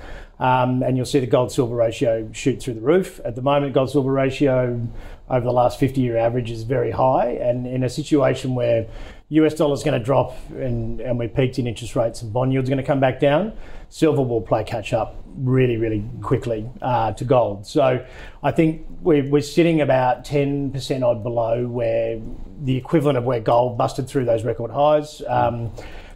Um, and you'll see the gold silver ratio shoot through the roof. At the moment, gold silver ratio over the last 50 year average is very high. And in a situation where US dollar is going to drop and, and we peaked in interest rates and bond yields are going to come back down, silver will play catch up really, really quickly uh, to gold. So I think we're, we're sitting about 10% odd below where the equivalent of where gold busted through those record highs. Um,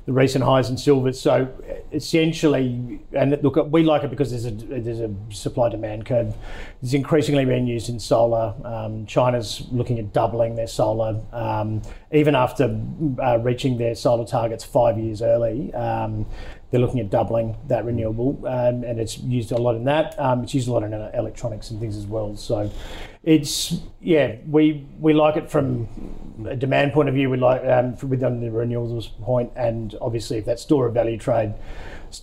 the recent highs in silver. So essentially, and look, we like it because there's a there's a supply demand curve. It's increasingly being used in solar. Um, China's looking at doubling their solar, um, even after uh, reaching their solar targets five years early. Um, they're looking at doubling that renewable, um, and it's used a lot in that. Um, it's used a lot in electronics and things as well. So, it's yeah, we we like it from a demand point of view. We like um, within the renewables point, and obviously if that store of value trade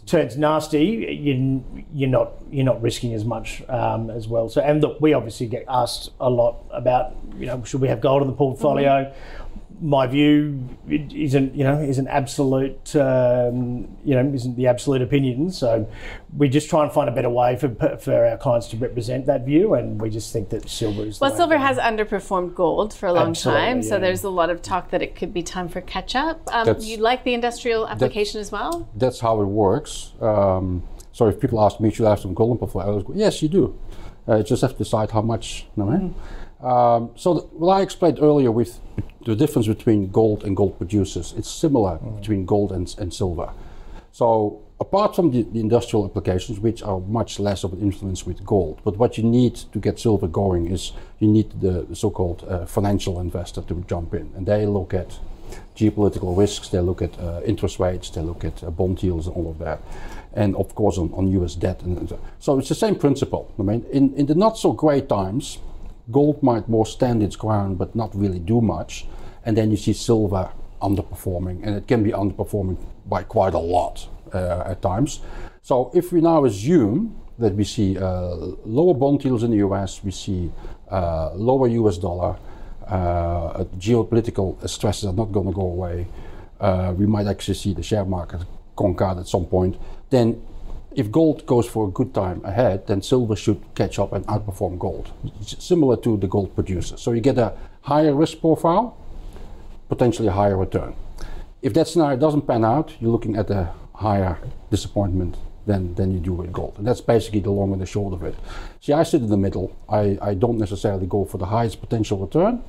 turns nasty, you, you're not you're not risking as much um, as well. So, and look, we obviously get asked a lot about you know should we have gold in the portfolio. Mm-hmm my view isn't you know isn't absolute um, you know isn't the absolute opinion. So we just try and find a better way for for our clients to represent that view, and we just think that silver is. Well, silver has underperformed gold for a long Absolutely, time, yeah. so there's a lot of talk that it could be time for catch up. Um, you like the industrial application as well? That's how it works. Um, so if people ask me, should I have some gold in portfolio? Yes, you do. Uh, you just have to decide how much. You know, mm. Um, so th- what I explained earlier with the difference between gold and gold producers, it's similar mm. between gold and, and silver. So apart from the, the, industrial applications, which are much less of an influence with gold, but what you need to get silver going is you need the, the so-called uh, financial investor to jump in, and they look at geopolitical risks, they look at uh, interest rates, they look at uh, bond yields and all of that, and of course on, on U.S. debt. And, and so it's the same principle. I mean, in, in the not so great times, gold might more stand its ground but not really do much. And then you see silver underperforming, and it can be underperforming by quite a lot uh, at times. So if we now assume that we see uh, lower bond yields in the US, we see uh, lower US dollar, uh, geopolitical stresses are not going to go away, uh, we might actually see the share market conk out at some point, then if gold goes for a good time ahead, then silver should catch up and outperform gold. Similar to the gold producer. So you get a higher risk profile, potentially a higher return. If that scenario doesn't pan out, you're looking at a higher disappointment than, than you do with gold. And that's basically the long and the short of it. See, I sit in the middle. I, I don't necessarily go for the highest potential return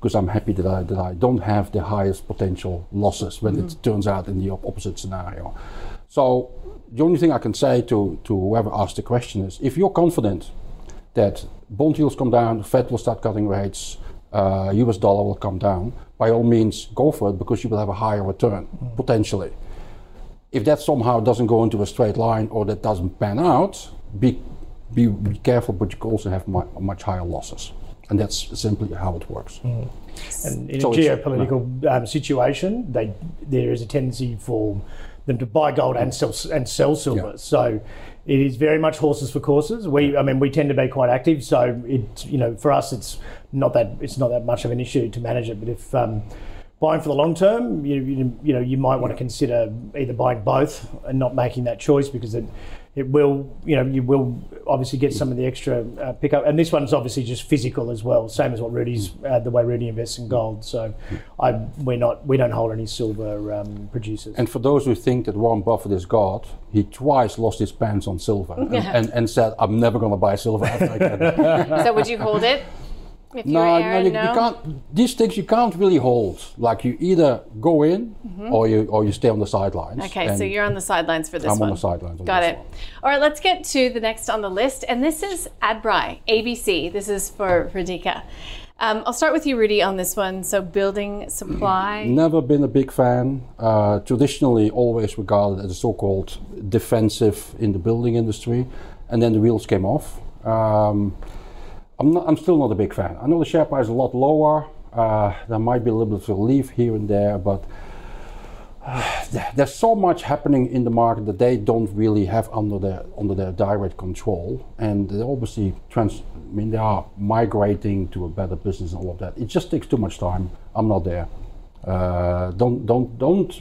because I'm happy that I, that I don't have the highest potential losses when mm-hmm. it turns out in the opposite scenario. So the only thing I can say to, to whoever asked the question is if you're confident that bond yields come down, the Fed will start cutting rates, uh, US dollar will come down, by all means go for it because you will have a higher return mm. potentially. If that somehow doesn't go into a straight line or that doesn't pan out, be, be, be careful, but you can also have mu- much higher losses. And that's simply how it works. Mm. And in so a geopolitical um, situation, they, there is a tendency for them to buy gold and sell and sell silver. Yeah. So it is very much horses for courses. We, I mean, we tend to be quite active. So it, you know, for us, it's not that it's not that much of an issue to manage it. But if um, buying for the long term, you, you, you know, you might want to consider either buying both and not making that choice because it it will, you know, you will obviously get some of the extra uh, pickup. And this one's obviously just physical as well, same as what Rudi's, uh, the way Rudi invests in gold. So I, we're not, we don't hold any silver um, producers. And for those who think that Warren Buffett is God, he twice lost his pants on silver and, and, and said, I'm never going to buy silver ever again. so would you hold it? If no, Aaron, no, you, no? you, can't. These things you can't really hold. Like you either go in mm-hmm. or you or you stay on the sidelines. Okay, so you're on the sidelines for this one. I'm on the sidelines. Got it. One. All right, let's get to the next on the list, and this is Adbri ABC. This is for Radhika. Um, I'll start with you, Rudi, on this one. So, building supply. Never been a big fan. Uh, traditionally, always regarded as a so-called defensive in the building industry, and then the wheels came off. Um, I'm, not, I'm still not a big fan. I know the share price is a lot lower. Uh, there might be a little bit of relief here and there, but uh, there's so much happening in the market that they don't really have under their under their direct control, and they obviously trans. I mean, they are migrating to a better business and all of that. It just takes too much time. I'm not there. Uh, don't don't don't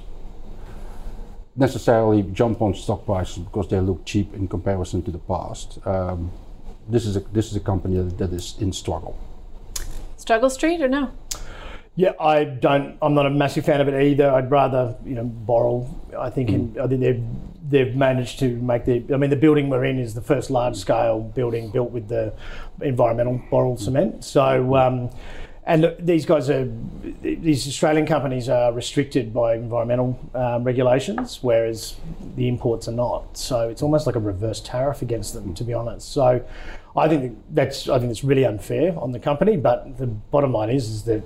necessarily jump on stock prices because they look cheap in comparison to the past. Um, this is a this is a company that, that is in struggle. Struggle Street or no? Yeah, I don't. I'm not a massive fan of it either. I'd rather, you know, Boral. I think, in, I think they've they've managed to make the. I mean, the building we're in is the first large scale building built with the environmental Boral cement. So. Um, and these guys are, these Australian companies are restricted by environmental um, regulations, whereas the imports are not. So it's almost like a reverse tariff against them, to be honest. So I think that's I think it's really unfair on the company. But the bottom line is is that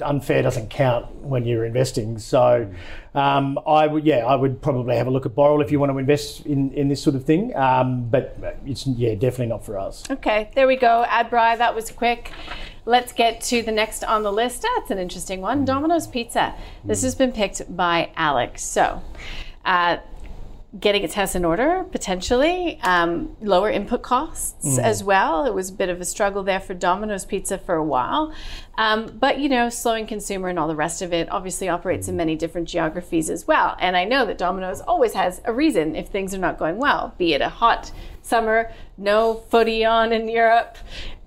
unfair doesn't count when you're investing. So um, I would yeah I would probably have a look at Boral if you want to invest in, in this sort of thing. Um, but it's yeah definitely not for us. Okay, there we go. Adbri, that was quick. Let's get to the next on the list. That's an interesting one. Domino's Pizza. This has been picked by Alex. So. Uh, getting its house in order potentially um, lower input costs as well it was a bit of a struggle there for domino's pizza for a while um, but you know slowing consumer and all the rest of it obviously operates in many different geographies as well and i know that domino's always has a reason if things are not going well be it a hot summer no footy on in europe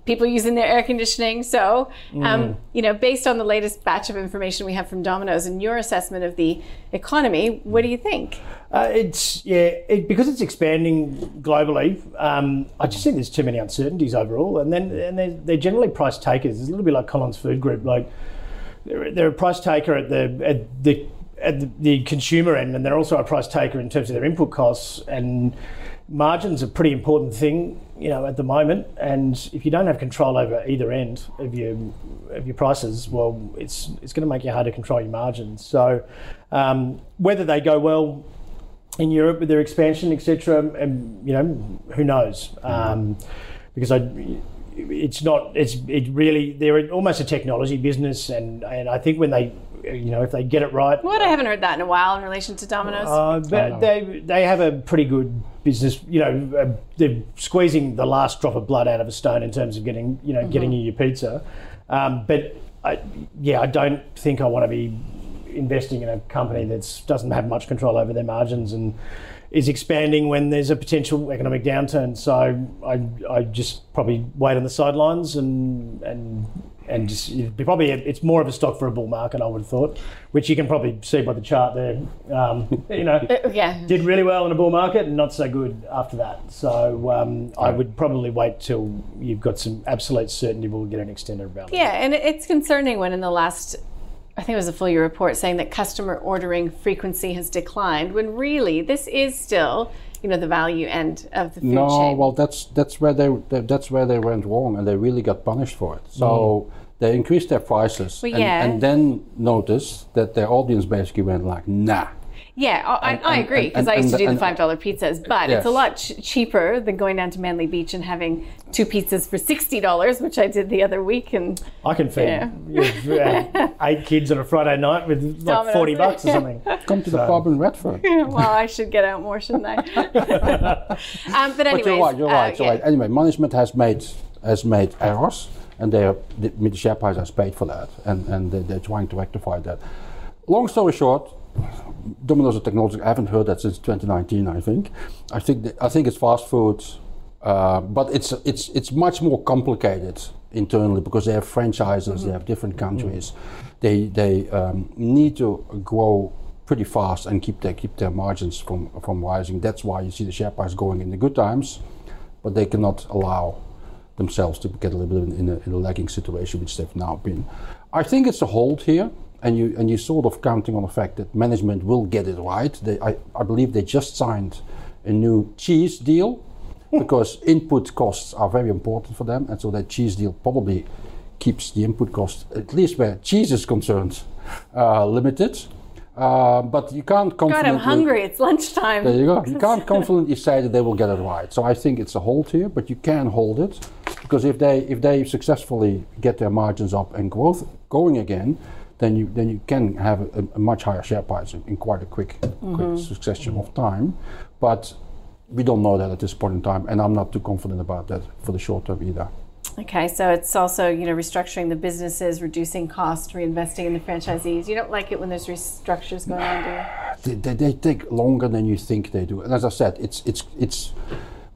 people using their air conditioning. So, um, you know, based on the latest batch of information we have from Domino's and your assessment of the economy, what do you think? Uh, it's yeah, it, because it's expanding globally. Um, I just think there's too many uncertainties overall, and then and they're, they're generally price takers. It's a little bit like Collins Food Group. Like they're, they're a price taker at the at the at the, the consumer end, and they're also a price taker in terms of their input costs and margins. Are a pretty important thing, you know, at the moment. And if you don't have control over either end of your of your prices, well, it's it's going to make it hard to control your margins. So um, whether they go well in Europe with their expansion, etc. And you know, who knows? Um, because I, it's not. It's it really. They're almost a technology business, and and I think when they, you know, if they get it right, What? I haven't heard that in a while in relation to Domino's. uh, but they they have a pretty good business. You know, uh, they're squeezing the last drop of blood out of a stone in terms of getting you know getting you your pizza. Um, but I, yeah, I don't think I want to be investing in a company that doesn't have much control over their margins and is expanding when there's a potential economic downturn. So I I just probably wait on the sidelines and and. And just be probably it's more of a stock for a bull market, I would have thought, which you can probably see by the chart there. Um, you know, Uh, yeah. did really well in a bull market and not so good after that. So um, I would probably wait till you've got some absolute certainty we'll get an extended rally. Yeah, and it's concerning when in the last, I think it was a full year report saying that customer ordering frequency has declined, when really this is still, you know, the value end of the food No, chain. well, that's that's where they that- that's where they went wrong, and they really got punished for it. So mm. they increased their prices, Well, and, yeah. and then noticed that their audience basically went like, "Nah." Yeah, I, I, I agree because I used to and- do the and- five dollar pizzas, but it's a lot ch- cheaper than going down to Manly Beach and having two pizzas for sixty dollars, which I did the other week. And I can feed Yeah. yeah, uh, eight kids on a Friday night with like Domino's. 40 bucks or something. Come to the pub in Redford. well, I should get out more, shouldn't I? um, but anyways, But you're right. You're uh, right. You're yeah. right. Anyway, management has made has made errors, and they are, the, the share price has paid for that, and and they, they're trying to rectify that. Long story short, Domino's are technology. I haven't heard that since 2019. I think. I think that, I think it's fast food, uh, but it's it's it's much more complicated internally because they have franchises. They have different countries. They they um, need to grow pretty fast and keep their keep their margins from from rising. That's why you see the share price going in the good times, but they cannot allow themselves to get a little bit in a, in a lagging situation, which they've now been. I think it's a hold here, and you and you sort of counting on the fact that management will get it right. They, I, I believe they just signed a new cheese deal because input costs are very important for them, and so that cheese deal probably keeps the input cost, at least where cheese is concerned, uh, limited. Uh, but you can't confidently. God, I'm hungry. It's lunchtime. There you go. You can't confidently say that they will get it right. So I think it's a hold here, but you can hold it because if they if they successfully get their margins up and growth going again, then you then you can have a, a much higher share price in, in quite a quick quick mm-hmm. succession of time. But we don't know that at this point in time, and I'm not too confident about that for the short term either. Okay, so it's also you know restructuring the businesses, reducing costs, reinvesting in the franchisees. You don't like it when there's restructures going on, do you? They, they, they take longer than you think they do. And as I said, it's it's it's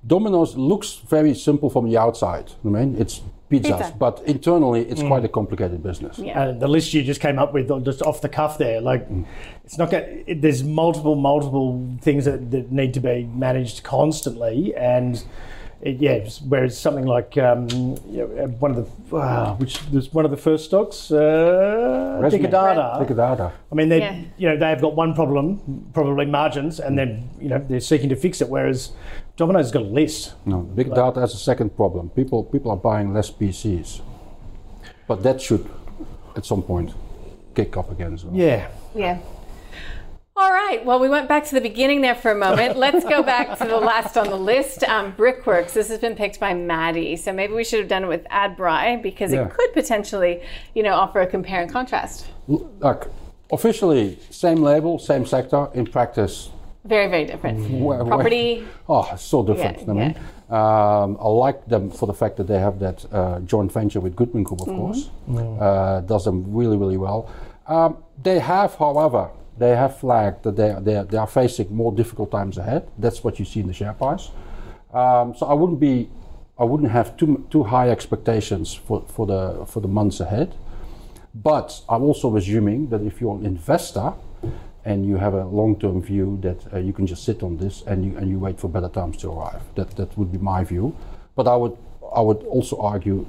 Domino's looks very simple from the outside. I mean, it's pizzas, Pizza. but internally it's quite a complicated business. Yeah. Uh, the list you just came up with, just off the cuff there, like it's not going. It, there's multiple, multiple things that, that need to be managed constantly, and it, yeah. Whereas something like um, you know, one of the uh, which was one of the first stocks, uh, Resme. Dicker Data. Dicadata. I mean, they Yeah. you know they've got one problem, probably margins, and then you know they're seeking to fix it. Whereas Domino's got a list. No, big data has a second problem. People people are buying less PCs, but that should, at some point, kick up again. as well. Yeah. Yeah. All right. Well, we went back to the beginning there for a moment. Let's go back to the last on the list. Um, Brickworks. This has been picked by Maddie, so maybe we should have done it with Adbri because Yeah. it could potentially, you know, offer a compare and contrast. Look, officially same label, same sector. In practice, Very, very different. where- where- Property. Oh, so different. Yeah, I mean, um, I like them for the fact that they have that uh, joint venture with Goodman Group, of Mm-hmm. course. Uh, does them really, really well. Um, they have, however, they have flagged that they are, they, are, they are facing more difficult times ahead. That's what you see in the share price. Um, so I wouldn't be, I wouldn't have too too high expectations for, for the for the months ahead. But I'm also assuming that if you're an investor and you have a long-term view, that uh, you can just sit on this and you and you wait for better times to arrive. That that would be my view. But I would I would also argue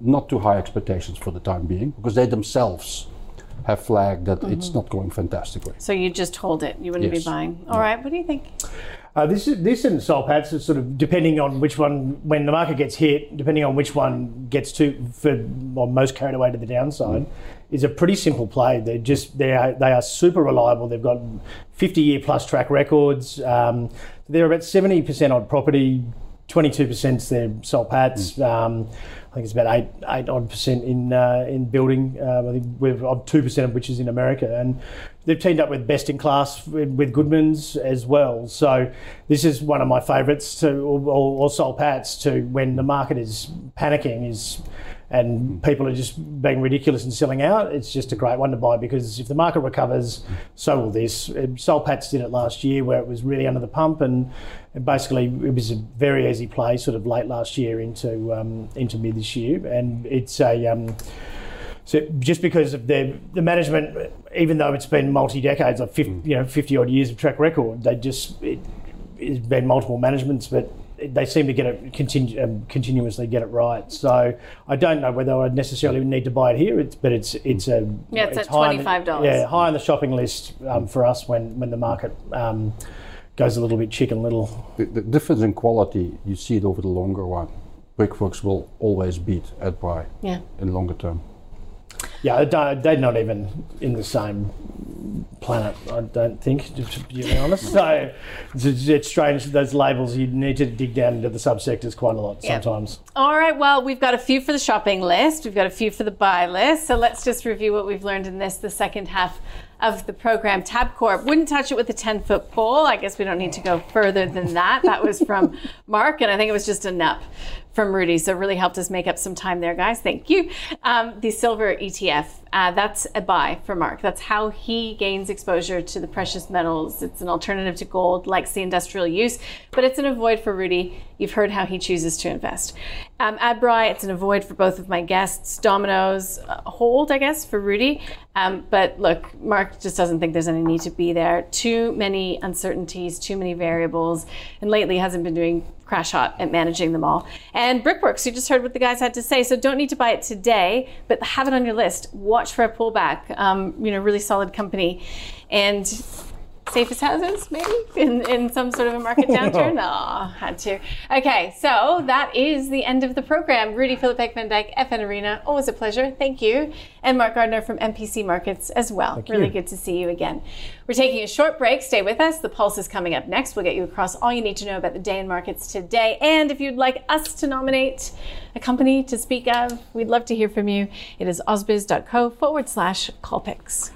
not too high expectations for the time being because they themselves have flagged that it's not going fantastically. So you just hold it. You wouldn't Yes. be buying. All right. What do you think? Uh, this this and Soul Patts is sort of depending on which one when the market gets hit, depending on which one gets to for or most carried away to the downside, is a pretty simple play. They're just they are they are super reliable. They've got fifty year plus track records. Um, they're about seventy percent on property, twenty two percent their Soul Patts. Um, I think it's about eight eight odd percent in uh, in building. Um, I think we've two percent of which is in America, and they've teamed up with best in class with, Goodman's as well. So this is one of my favourites to or, or, or Pats to when the market is panicking is. And people are just being ridiculous and selling out. It's just a great one to buy because if the market recovers, so will this. Um, Soul Patts did it last year where it was really under the pump, and, and basically it was a very easy play, sort of late last year into um, into mid this year, and it's a. Um, so just because of the the management, even though it's been multi decades, like 50, you know, fifty odd years of track record, they just it, it's been multiple managements, but they seem to get it continu- um, continuously get it right. So I don't know whether I necessarily need to buy it here, it's, but it's it's a Yeah, it's at high on the- $25. Yeah, high on the shopping list um, for us when when the market um, goes a little bit chicken little. The, the difference in quality, you see it over the longer run. Brickworks will always beat Adbri Yeah. in longer term. Yeah, they're not even in the same planet, I don't think, to be honest. So it's, it's strange, those labels, you need to dig down into the subsectors quite a lot Yeah. sometimes. All right, well, we've got a few for the shopping list. We've got a few for the buy list. So let's just review what we've learned in this, the second half of the program. Tabcorp wouldn't touch it with a 10 foot pole. I guess we don't need to go further than that. That was from Mark, and I think it was just a nup from Rudi. So really helped us make up some time there, guys. Thank you. Um, the silver ETF, uh, that's a buy for Mark. That's how he gains exposure to the precious metals. It's an alternative to gold, likes the industrial use, but it's an avoid for Rudi. You've heard how he chooses to invest. Um, Adbri, it's an avoid for both of my guests. Domino's, uh, hold, I guess, for Rudy. Um, but look, Mark just doesn't think there's any need to be there. Too many uncertainties, too many variables, and lately hasn't been doing crash hot at managing them all. And Brickworks, you just heard what the guys had to say. So don't need to buy it today, but have it on your list. Watch for a pullback. Um, you know, really solid company. And safe as houses, maybe in, in some sort of a market downturn. Oh, had to. Okay, so that is the end of the program. Rudi Filapek-Vandyck, FN Arena, always a pleasure. Thank you, and Mark Gardner from MPC Markets as well. really you. good to see you again. We're taking a short break. Stay with us. The Pulse is coming up next. We'll get you across all you need to know about the day in markets today. And if you'd like us to nominate a company to speak of, we'd love to hear from you. It is ausbiz.co forward slash call picks.